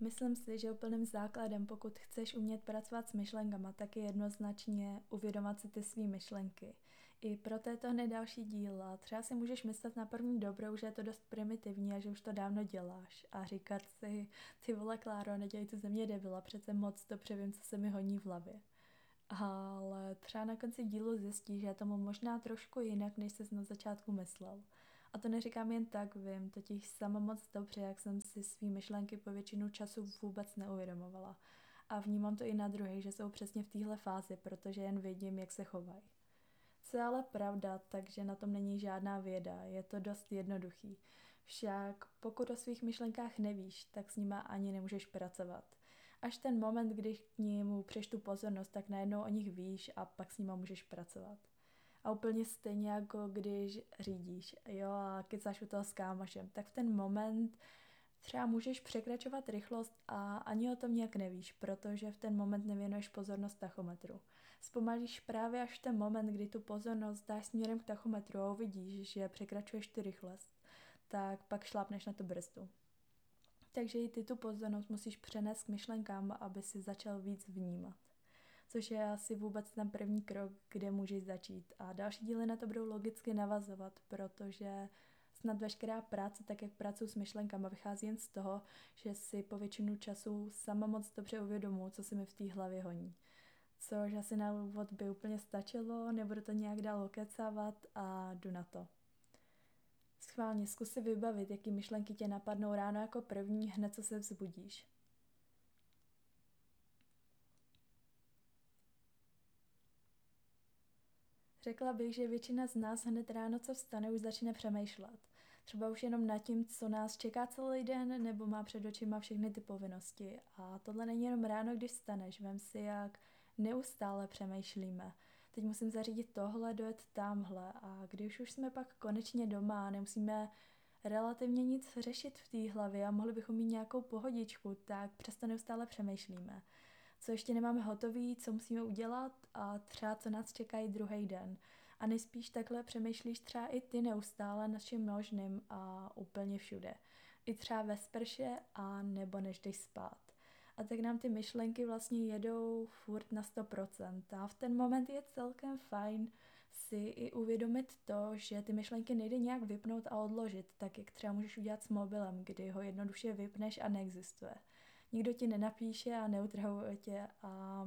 Myslím si, že úplným základem, pokud chceš umět pracovat s myšlenkama, tak je jednoznačně uvědomat si ty své myšlenky. I pro této hned další díla třeba si můžeš myslet na první dobrou, že je to dost primitivní a že už to dávno děláš a říkat si, ty vole Kláro, nedělej to ze mě debila, přece moc dobře vím, co se mi honí v hlavě. Ale třeba na konci dílu zjistí, že je tomu možná trošku jinak, než jsi na začátku myslel. A to neříkám jen tak, vím totiž sama moc dobře, jak jsem si svý myšlenky po většinu času vůbec neuvědomovala. A vnímám to i na druhé, že jsou přesně v téhle fázi, protože jen vidím, jak se chovají. Co je ale pravda, takže na tom není žádná věda, je to dost jednoduchý. Však pokud o svých myšlenkách nevíš, tak s nima ani nemůžeš pracovat. Až ten moment, když k ním přeš tu pozornost, tak najednou o nich víš a pak s nima můžeš pracovat. A úplně stejně jako když řídíš, jo, a kecáš u toho s kámošem, tak v ten moment třeba můžeš překračovat rychlost a ani o tom nějak nevíš, protože v ten moment nevěnuješ pozornost tachometru. Zpomalíš právě až ten moment, kdy tu pozornost dáš směrem k tachometru a uvidíš, že překračuješ ty rychlost, tak pak šlápneš na tu brzdu. Takže i ty tu pozornost musíš přenést k myšlenkám, aby si začal víc vnímat což je asi vůbec ten první krok, kde můžeš začít. A další díly na to budou logicky navazovat, protože snad veškerá práce, tak jak pracuji s myšlenkama, vychází jen z toho, že si po většinu času sama moc dobře uvědomuji, co se mi v té hlavě honí. Což asi na úvod by úplně stačilo, nebudu to nějak dál okecávat a jdu na to. Schválně zkus si vybavit, jaký myšlenky tě napadnou ráno jako první, hned co se vzbudíš. Řekla bych, že většina z nás hned ráno, co vstane, už začne přemýšlet. Třeba už jenom nad tím, co nás čeká celý den, nebo má před očima všechny ty povinnosti. A tohle není jenom ráno, když vstaneš. Vem si, jak neustále přemýšlíme. Teď musím zařídit tohle, dojet tamhle. A když už jsme pak konečně doma a nemusíme relativně nic řešit v té hlavě a mohli bychom mít nějakou pohodičku, tak přesto neustále přemýšlíme co ještě nemáme hotový, co musíme udělat a třeba co nás čekají druhý den. A nejspíš takhle přemýšlíš třeba i ty neustále nad čím možným a úplně všude. I třeba ve sprše a nebo než jdeš spát. A tak nám ty myšlenky vlastně jedou furt na 100%. A v ten moment je celkem fajn si i uvědomit to, že ty myšlenky nejde nějak vypnout a odložit, tak jak třeba můžeš udělat s mobilem, kdy ho jednoduše vypneš a neexistuje nikdo ti nenapíše a neutrhuje tě a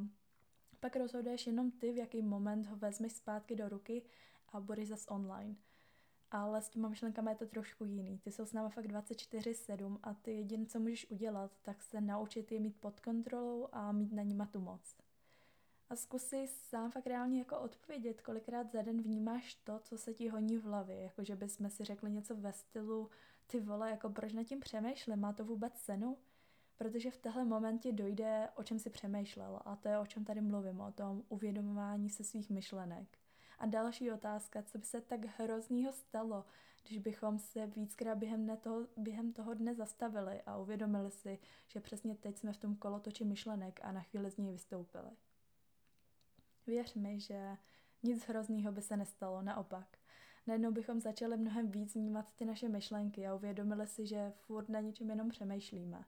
pak rozhoduješ jenom ty, v jaký moment ho vezmeš zpátky do ruky a budeš zas online. Ale s těma myšlenkami je to trošku jiný. Ty jsou s náma fakt 24-7 a ty jediné, co můžeš udělat, tak se naučit je mít pod kontrolou a mít na nima tu moc. A zkus si sám fakt reálně jako odpovědět, kolikrát za den vnímáš to, co se ti honí v hlavě. Jakože bychom si řekli něco ve stylu, ty vole, jako proč nad tím přemýšlím, má to vůbec cenu? Protože v téhle momentě dojde, o čem si přemýšlel a to je, o čem tady mluvím, o tom uvědomování se svých myšlenek. A další otázka, co by se tak hroznýho stalo, když bychom se víckrát během, toho, během toho dne zastavili a uvědomili si, že přesně teď jsme v tom kolotoči myšlenek a na chvíli z něj vystoupili. Věř mi, že nic hroznýho by se nestalo, naopak. Najednou bychom začali mnohem víc vnímat ty naše myšlenky a uvědomili si, že furt na něčem jenom přemýšlíme.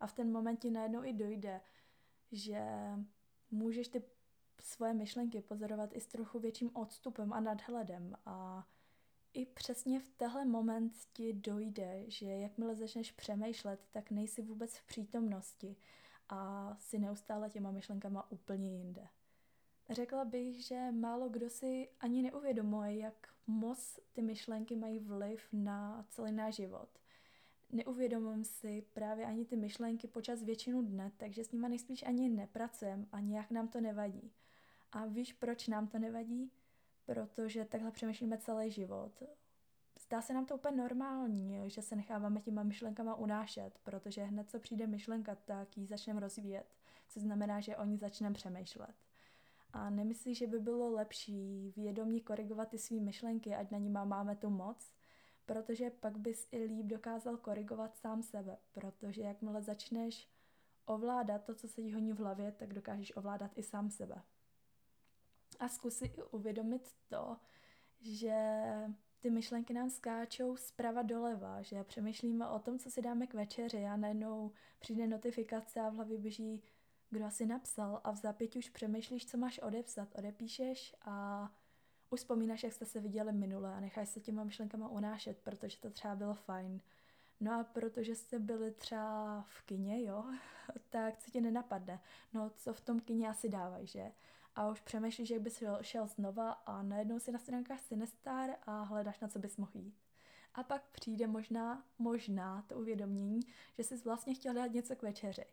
A v ten moment ti najednou i dojde, že můžeš ty svoje myšlenky pozorovat i s trochu větším odstupem a nadhledem a i přesně v tenhle moment ti dojde, že jakmile začneš přemýšlet, tak nejsi vůbec v přítomnosti a si neustále těma myšlenkama úplně jinde. Řekla bych, že málo kdo si ani neuvědomuje, jak moc ty myšlenky mají vliv na celý náš život neuvědomujem si právě ani ty myšlenky počas většinu dne, takže s nimi nejspíš ani nepracujeme a nějak nám to nevadí. A víš, proč nám to nevadí? Protože takhle přemýšlíme celý život. Zdá se nám to úplně normální, že se necháváme těma myšlenkama unášet, protože hned co přijde myšlenka, tak ji začneme rozvíjet, co znamená, že o ní začneme přemýšlet. A nemyslíš, že by bylo lepší vědomě korigovat ty své myšlenky, ať na ní máme tu moc, protože pak bys i líp dokázal korigovat sám sebe, protože jakmile začneš ovládat to, co se ti honí v hlavě, tak dokážeš ovládat i sám sebe. A zkus i uvědomit to, že ty myšlenky nám skáčou zprava doleva, že přemýšlíme o tom, co si dáme k večeři a najednou přijde notifikace a v hlavě běží, kdo asi napsal a v zápěti už přemýšlíš, co máš odepsat, odepíšeš a už vzpomínáš, jak jste se viděli minule a necháš se těma myšlenkama unášet, protože to třeba bylo fajn. No a protože jste byli třeba v kině, jo, tak co ti nenapadne? No co v tom kině asi dávají, že? A už přemýšlíš, že bys šel, šel znova a najednou si na stránkách Sinestar a hledáš, na co bys mohl jít. A pak přijde možná, možná to uvědomění, že jsi vlastně chtěl dát něco k večeři.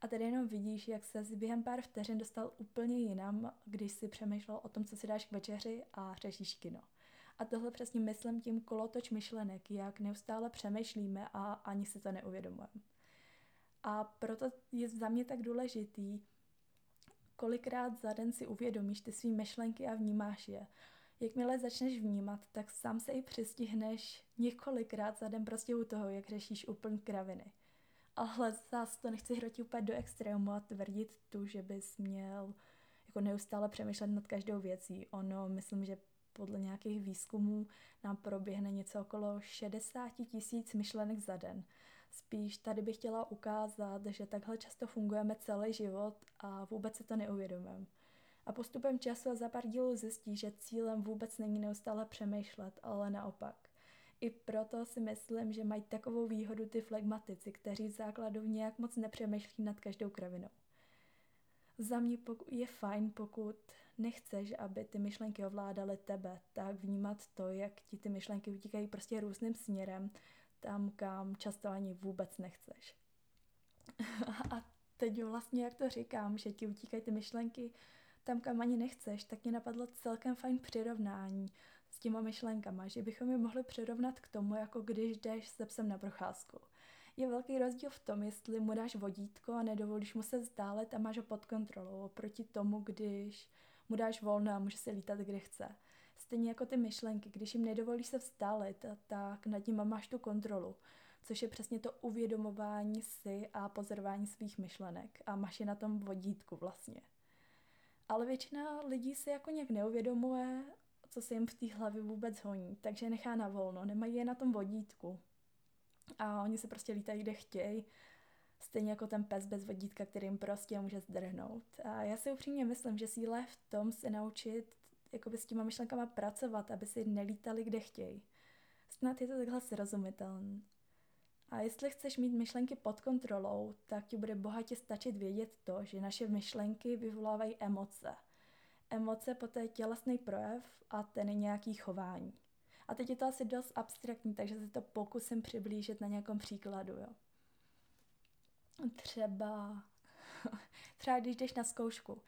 A tady jenom vidíš, jak se během pár vteřin dostal úplně jinam, když si přemýšlel o tom, co si dáš k večeři a řešíš kino. A tohle přesně myslím tím kolotoč myšlenek, jak neustále přemýšlíme a ani si to neuvědomujeme. A proto je za mě tak důležitý, kolikrát za den si uvědomíš ty svý myšlenky a vnímáš je. Jakmile začneš vnímat, tak sám se i přistihneš několikrát za den prostě u toho, jak řešíš úplný kraviny. Ale zase to nechci hrotit úplně do extrému a tvrdit tu, že bys měl jako neustále přemýšlet nad každou věcí. Ono, myslím, že podle nějakých výzkumů nám proběhne něco okolo 60 tisíc myšlenek za den. Spíš tady bych chtěla ukázat, že takhle často fungujeme celý život a vůbec se to neuvědomujeme. A postupem času a za pár dílů zjistí, že cílem vůbec není neustále přemýšlet, ale naopak. I proto si myslím, že mají takovou výhodu ty flegmatici, kteří v základu nějak moc nepřemýšlí nad každou kravinou. Za mě je fajn, pokud nechceš, aby ty myšlenky ovládaly tebe, tak vnímat to, jak ti ty myšlenky utíkají prostě různým směrem, tam, kam často ani vůbec nechceš. A teď vlastně, jak to říkám, že ti utíkají ty myšlenky tam, kam ani nechceš, tak mě napadlo celkem fajn přirovnání těma myšlenkama, že bychom je mohli přirovnat k tomu, jako když jdeš se psem na procházku. Je velký rozdíl v tom, jestli mu dáš vodítko a nedovolíš mu se vzdálet a máš ho pod kontrolou, oproti tomu, když mu dáš volno a může se lítat, kde chce. Stejně jako ty myšlenky, když jim nedovolíš se vzdálit, tak nad nimi máš tu kontrolu, což je přesně to uvědomování si a pozorování svých myšlenek a máš je na tom vodítku vlastně. Ale většina lidí se jako nějak neuvědomuje, co se jim v té hlavě vůbec honí, takže nechá na volno, nemají je na tom vodítku. A oni se prostě lítají, kde chtějí, stejně jako ten pes bez vodítka, který jim prostě může zdrhnout. A já si upřímně myslím, že síle v tom se naučit jakoby s těma myšlenkama pracovat, aby si nelítali, kde chtějí. Snad je to takhle srozumitelné. A jestli chceš mít myšlenky pod kontrolou, tak ti bude bohatě stačit vědět to, že naše myšlenky vyvolávají emoce. Emoce poté tělesný projev a ten je nějaký chování. A teď je to asi dost abstraktní, takže se to pokusím přiblížit na nějakém příkladu. Jo. Třeba, třeba když jdeš na zkoušku,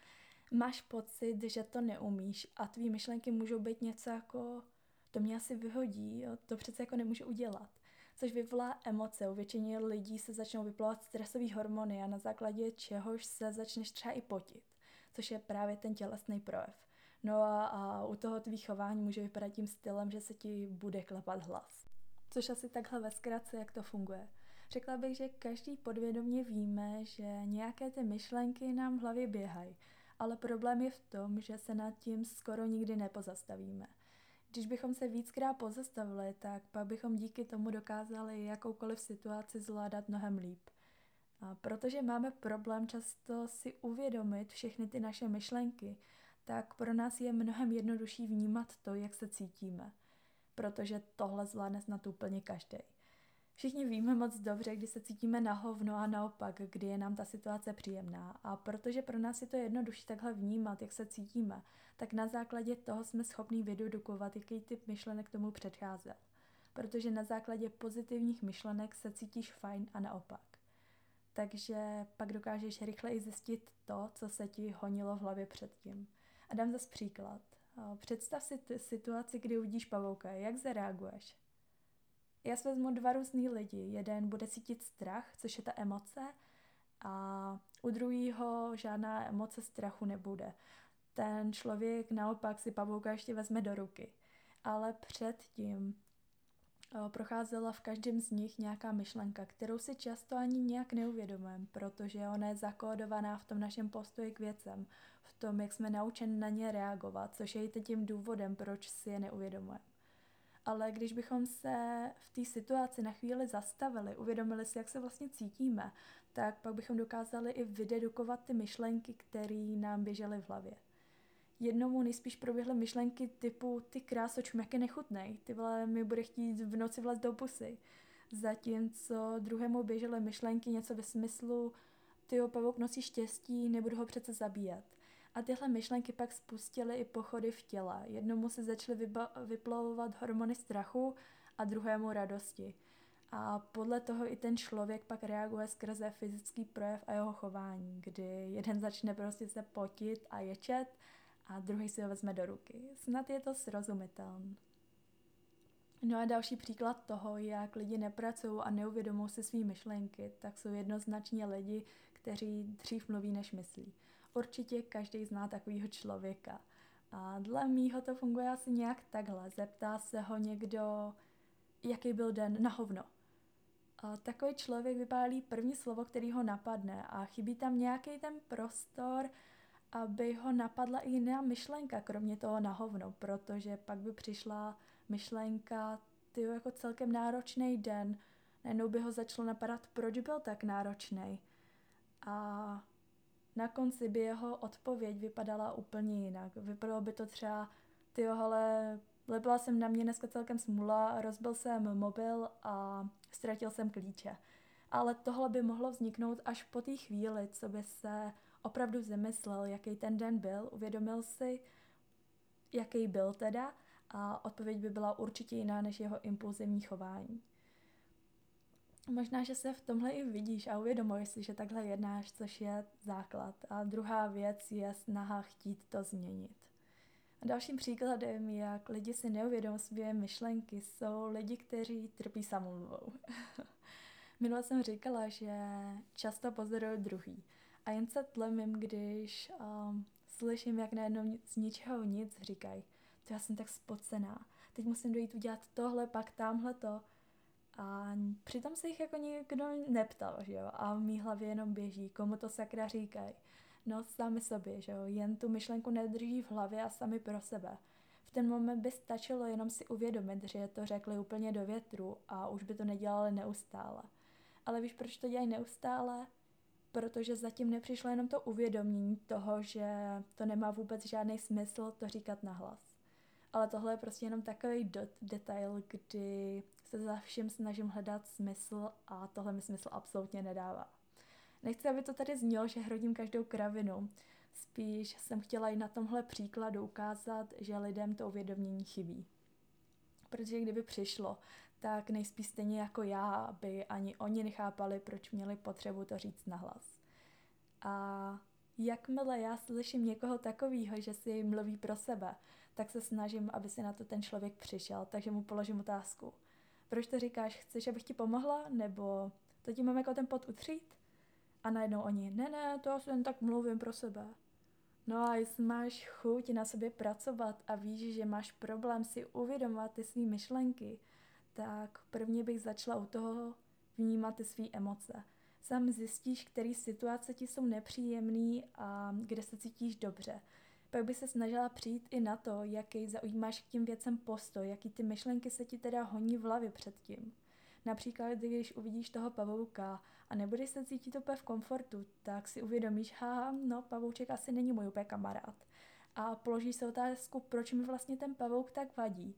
máš pocit, že to neumíš a tvý myšlenky můžou být něco jako, to mě asi vyhodí, jo? to přece jako nemůžu udělat. Což vyvolá emoce. U většině lidí se začnou vyplávat stresové hormony a na základě čehož se začneš třeba i potit, což je právě ten tělesný projev. No a, a u toho tvý chování může vypadat tím stylem, že se ti bude klepat hlas. Což asi takhle ve zkratce, jak to funguje. Řekla bych, že každý podvědomě víme, že nějaké ty myšlenky nám v hlavě běhají, ale problém je v tom, že se nad tím skoro nikdy nepozastavíme. Když bychom se víckrát pozastavili, tak pak bychom díky tomu dokázali jakoukoliv situaci zvládat mnohem líp. Protože máme problém často si uvědomit všechny ty naše myšlenky, tak pro nás je mnohem jednodušší vnímat to, jak se cítíme. Protože tohle zvládne snad úplně každý. Všichni víme moc dobře, kdy se cítíme na hovno a naopak, kdy je nám ta situace příjemná. A protože pro nás je to jednodušší takhle vnímat, jak se cítíme, tak na základě toho jsme schopni vydedukovat, jaký typ myšlenek tomu předcházel. Protože na základě pozitivních myšlenek se cítíš fajn a naopak. Takže pak dokážeš rychleji zjistit to, co se ti honilo v hlavě předtím. A dám zase příklad. Představ si situaci, kdy uvidíš pavouka. Jak zareaguješ? Já si vezmu dva různý lidi. Jeden bude cítit strach, což je ta emoce, a u druhého žádná emoce strachu nebude. Ten člověk naopak si pavouka ještě vezme do ruky. Ale předtím procházela v každém z nich nějaká myšlenka, kterou si často ani nějak neuvědomujeme, protože ona je zakódovaná v tom našem postoji k věcem, v tom, jak jsme naučeni na ně reagovat, což je i tím důvodem, proč si je neuvědomujeme. Ale když bychom se v té situaci na chvíli zastavili, uvědomili si, jak se vlastně cítíme, tak pak bychom dokázali i vydedukovat ty myšlenky, které nám běžely v hlavě. Jednomu nejspíš proběhly myšlenky typu ty krásoč, jak je nechutnej, ty vole mi bude chtít v noci vlez do pusy. Zatímco druhému běžely myšlenky něco ve smyslu ty pavouk nosí štěstí, nebudu ho přece zabíjet. A tyhle myšlenky pak spustily i pochody v těle. Jednomu se začaly vyplavovat hormony strachu a druhému radosti. A podle toho i ten člověk pak reaguje skrze fyzický projev a jeho chování, kdy jeden začne prostě se potit a ječet a druhý si ho vezme do ruky. Snad je to srozumitelné. No a další příklad toho, jak lidi nepracují a neuvědomují si své myšlenky, tak jsou jednoznačně lidi, kteří dřív mluví, než myslí. Určitě každý zná takového člověka. A dle mýho to funguje asi nějak takhle. Zeptá se ho někdo, jaký byl den na hovno. A takový člověk vypálí první slovo, který ho napadne a chybí tam nějaký ten prostor, aby ho napadla i jiná myšlenka, kromě toho na hovno, protože pak by přišla myšlenka, ty jako celkem náročný den, najednou by ho začalo napadat, proč byl tak náročný. A na konci by jeho odpověď vypadala úplně jinak. Vypadalo by to třeba, ty ale lepila jsem na mě dneska celkem smula, rozbil jsem mobil a ztratil jsem klíče. Ale tohle by mohlo vzniknout až po té chvíli, co by se opravdu zamyslel, jaký ten den byl, uvědomil si, jaký byl teda a odpověď by byla určitě jiná než jeho impulzivní chování. Možná, že se v tomhle i vidíš a uvědomuješ si, že takhle jednáš, což je základ. A druhá věc je snaha chtít to změnit. A dalším příkladem, jak lidi si neuvědomují své myšlenky, jsou lidi, kteří trpí samomluvou. Minule jsem říkala, že často pozoruju druhý. A jen se tlemím, když um, slyším, jak najednou z ničeho nic říkají. To já jsem tak spocená. Teď musím dojít udělat tohle, pak tamhle to. A přitom se jich jako nikdo neptal, že jo. A v mý hlavě jenom běží, komu to sakra říkají. No sami sobě, že jo. Jen tu myšlenku nedrží v hlavě a sami pro sebe. V ten moment by stačilo jenom si uvědomit, že to řekli úplně do větru a už by to nedělali neustále. Ale víš, proč to dělají neustále? Protože zatím nepřišlo jenom to uvědomění toho, že to nemá vůbec žádný smysl to říkat nahlas. Ale tohle je prostě jenom takový detail, kdy se za všem snažím hledat smysl a tohle mi smysl absolutně nedává. Nechci, aby to tady znělo, že hrodím každou kravinu. Spíš jsem chtěla i na tomhle příkladu ukázat, že lidem to uvědomění chybí. Protože kdyby přišlo, tak nejspíš stejně jako já, aby ani oni nechápali, proč měli potřebu to říct nahlas. A jakmile já slyším někoho takového, že si mluví pro sebe, tak se snažím, aby si na to ten člověk přišel, takže mu položím otázku. Proč to říkáš? Chceš, abych ti pomohla? Nebo to ti mám jako ten pot utřít? A najednou oni, ne, ne, to já jen tak mluvím pro sebe. No a jestli máš chuť na sobě pracovat a víš, že máš problém si uvědomovat ty své myšlenky, tak prvně bych začala u toho vnímat ty své emoce. Sám zjistíš, které situace ti jsou nepříjemné a kde se cítíš dobře. Pak by se snažila přijít i na to, jaký zaujímáš k tím věcem postoj, jaký ty myšlenky se ti teda honí v hlavě předtím. Například, když uvidíš toho pavouka a nebudeš se cítit úplně v komfortu, tak si uvědomíš, ha, no, pavouček asi není můj úplně kamarád. A položíš se otázku, proč mi vlastně ten pavouk tak vadí.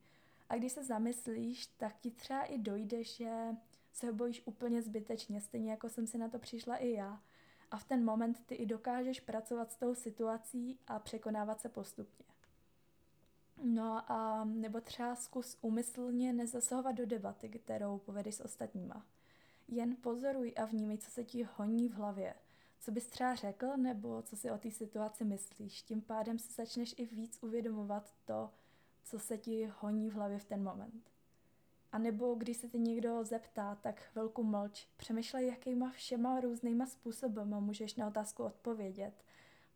A když se zamyslíš, tak ti třeba i dojde, že se ho bojíš úplně zbytečně, stejně jako jsem si na to přišla i já. A v ten moment ty i dokážeš pracovat s tou situací a překonávat se postupně. No a nebo třeba zkus úmyslně nezasahovat do debaty, kterou povedeš s ostatníma. Jen pozoruj a vnímej, co se ti honí v hlavě. Co bys třeba řekl, nebo co si o té situaci myslíš. Tím pádem si začneš i víc uvědomovat to, co se ti honí v hlavě v ten moment. A nebo když se tě někdo zeptá, tak chvilku mlč. Přemýšlej, jakýma všema různýma způsoby můžeš na otázku odpovědět,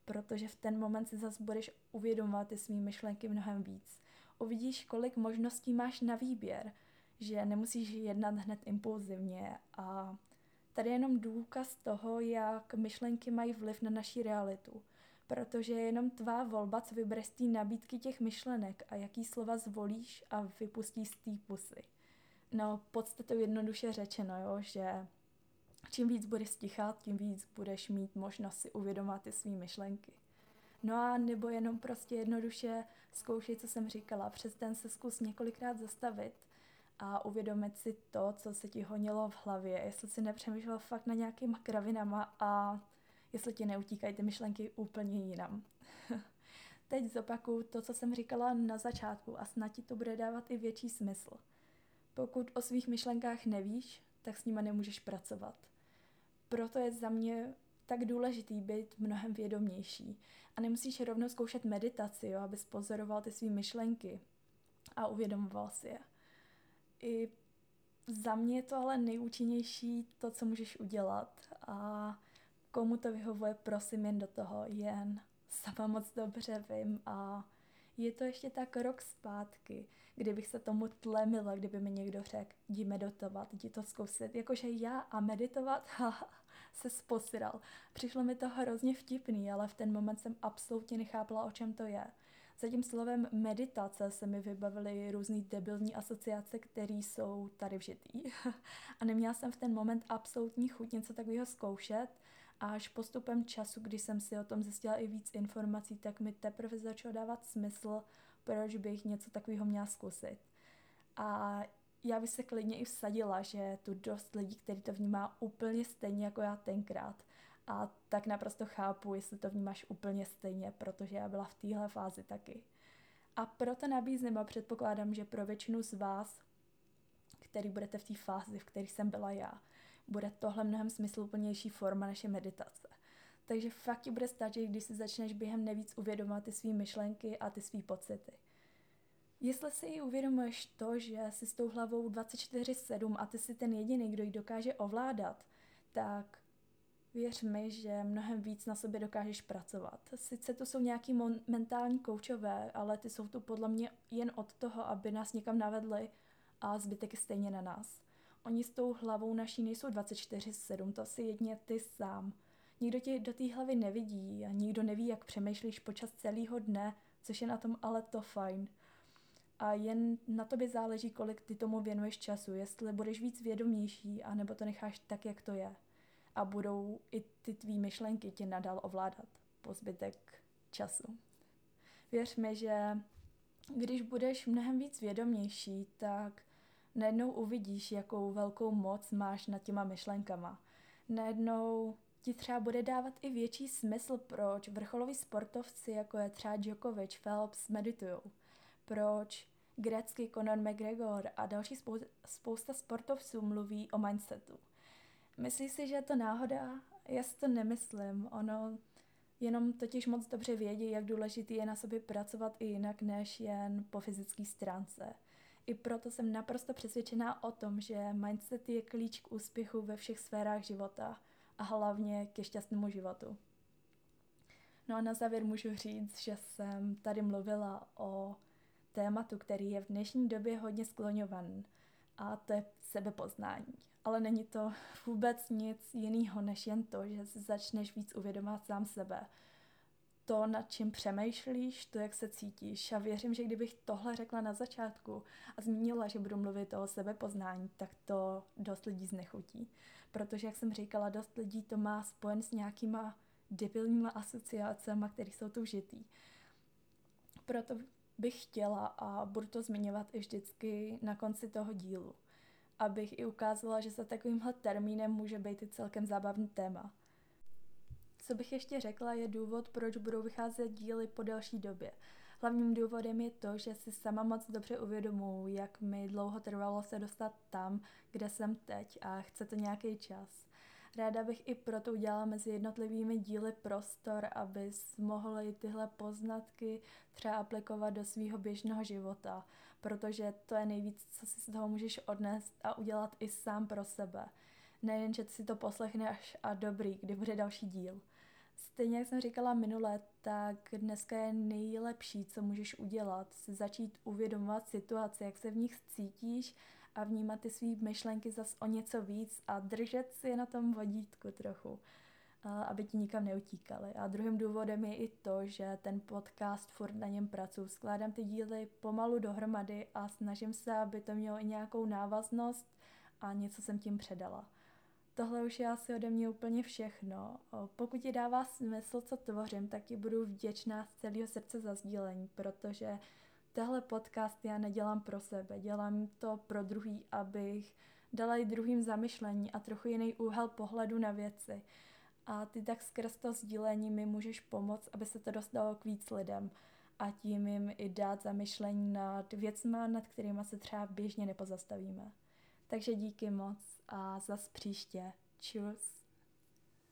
protože v ten moment si zase budeš uvědomovat ty svý myšlenky mnohem víc. Uvidíš, kolik možností máš na výběr, že nemusíš jednat hned impulzivně a tady je jenom důkaz toho, jak myšlenky mají vliv na naší realitu. Protože je jenom tvá volba, co vybereš z té nabídky těch myšlenek a jaký slova zvolíš a vypustíš z té pusy. No, podstatou jednoduše řečeno, jo, že čím víc budeš stichat, tím víc budeš mít možnost si uvědomit ty své myšlenky. No a nebo jenom prostě jednoduše zkoušej, co jsem říkala. Přes den se zkus několikrát zastavit a uvědomit si to, co se ti honilo v hlavě, jestli si nepřemýšlel fakt na nějakýma kravinama a jestli ti neutíkají ty myšlenky úplně jinam. Teď zopaku to, co jsem říkala na začátku a snad ti to bude dávat i větší smysl. Pokud o svých myšlenkách nevíš, tak s nima nemůžeš pracovat. Proto je za mě tak důležitý být mnohem vědomější. A nemusíš rovnou zkoušet meditaci, jo, abys pozoroval ty své myšlenky a uvědomoval si je. I za mě je to ale nejúčinnější to, co můžeš udělat. A komu to vyhovuje, prosím jen do toho, jen sama moc dobře vím a je to ještě tak rok zpátky, kdybych se tomu tlemila, kdyby mi někdo řekl, jdi meditovat, jdi to zkusit. Jakože já a meditovat, se sposiral. Přišlo mi to hrozně vtipný, ale v ten moment jsem absolutně nechápala, o čem to je. Za tím slovem meditace se mi vybavily různý debilní asociace, které jsou tady vžitý. a neměla jsem v ten moment absolutní chuť něco takového zkoušet, a až postupem času, když jsem si o tom zjistila i víc informací, tak mi teprve začalo dávat smysl, proč bych něco takového měla zkusit. A já bych se klidně i vsadila, že tu dost lidí, který to vnímá úplně stejně jako já tenkrát. A tak naprosto chápu, jestli to vnímáš úplně stejně, protože já byla v téhle fázi taky. A proto nabízím a předpokládám, že pro většinu z vás, který budete v té fázi, v které jsem byla já, bude tohle mnohem smysluplnější forma naše meditace. Takže fakt ti bude stačit, když si začneš během nevíc uvědomovat ty své myšlenky a ty své pocity. Jestli si i uvědomuješ to, že jsi s tou hlavou 24-7 a ty jsi ten jediný, kdo ji dokáže ovládat, tak věř mi, že mnohem víc na sobě dokážeš pracovat. Sice to jsou nějaký mon- mentální koučové, ale ty jsou tu podle mě jen od toho, aby nás někam navedli a zbytek je stejně na nás. Oni s tou hlavou naší nejsou 24-7, to si jedně ty sám. Nikdo ti do té hlavy nevidí a nikdo neví, jak přemýšlíš počas celého dne, což je na tom ale to fajn. A jen na tobě záleží, kolik ty tomu věnuješ času, jestli budeš víc vědomější, anebo to necháš tak, jak to je. A budou i ty tvý myšlenky tě nadal ovládat po zbytek času. Věř mi, že když budeš mnohem víc vědomější, tak najednou uvidíš, jakou velkou moc máš nad těma myšlenkama. Najednou ti třeba bude dávat i větší smysl, proč vrcholoví sportovci, jako je třeba Djokovic, Phelps, meditujou. Proč grecký Conor McGregor a další spou- spousta sportovců mluví o mindsetu. Myslíš si, že je to náhoda? Já si to nemyslím. Ono jenom totiž moc dobře vědí, jak důležitý je na sobě pracovat i jinak než jen po fyzické stránce. I proto jsem naprosto přesvědčená o tom, že mindset je klíč k úspěchu ve všech sférách života a hlavně ke šťastnému životu. No a na závěr můžu říct, že jsem tady mluvila o tématu, který je v dnešní době hodně skloňovaný a to je sebepoznání. Ale není to vůbec nic jiného, než jen to, že začneš víc uvědomovat sám sebe, to, nad čím přemýšlíš, to, jak se cítíš. A věřím, že kdybych tohle řekla na začátku a zmínila, že budu mluvit o sebepoznání, tak to dost lidí znechutí. Protože, jak jsem říkala, dost lidí to má spojen s nějakýma debilníma asociacemi, které jsou tu žitý. Proto bych chtěla a budu to zmiňovat i vždycky na konci toho dílu, abych i ukázala, že za takovýmhle termínem může být i celkem zábavný téma. Co bych ještě řekla, je důvod, proč budou vycházet díly po delší době. Hlavním důvodem je to, že si sama moc dobře uvědomuji, jak mi dlouho trvalo se dostat tam, kde jsem teď a chce to nějaký čas. Ráda bych i proto udělala mezi jednotlivými díly prostor, abys mohli tyhle poznatky třeba aplikovat do svého běžného života, protože to je nejvíc, co si z toho můžeš odnést a udělat i sám pro sebe. Nejen, že si to poslechneš a dobrý, kdy bude další díl. Stejně jak jsem říkala minule, tak dneska je nejlepší, co můžeš udělat, si začít uvědomovat situaci, jak se v nich cítíš a vnímat ty svý myšlenky zas o něco víc a držet si je na tom vodítku trochu. aby ti nikam neutíkali. A druhým důvodem je i to, že ten podcast furt na něm pracuji. Skládám ty díly pomalu dohromady a snažím se, aby to mělo i nějakou návaznost a něco jsem tím předala. Tohle už je asi ode mě úplně všechno. Pokud ti dává smysl, co tvořím, tak ti budu vděčná z celého srdce za sdílení, protože tehle podcast já nedělám pro sebe, dělám to pro druhý, abych dala i druhým zamyšlení a trochu jiný úhel pohledu na věci. A ty tak skrz to sdílení mi můžeš pomoct, aby se to dostalo k víc lidem a tím jim i dát zamyšlení nad věcma, nad kterými se třeba běžně nepozastavíme. Takže díky moc a zas příště. Čus.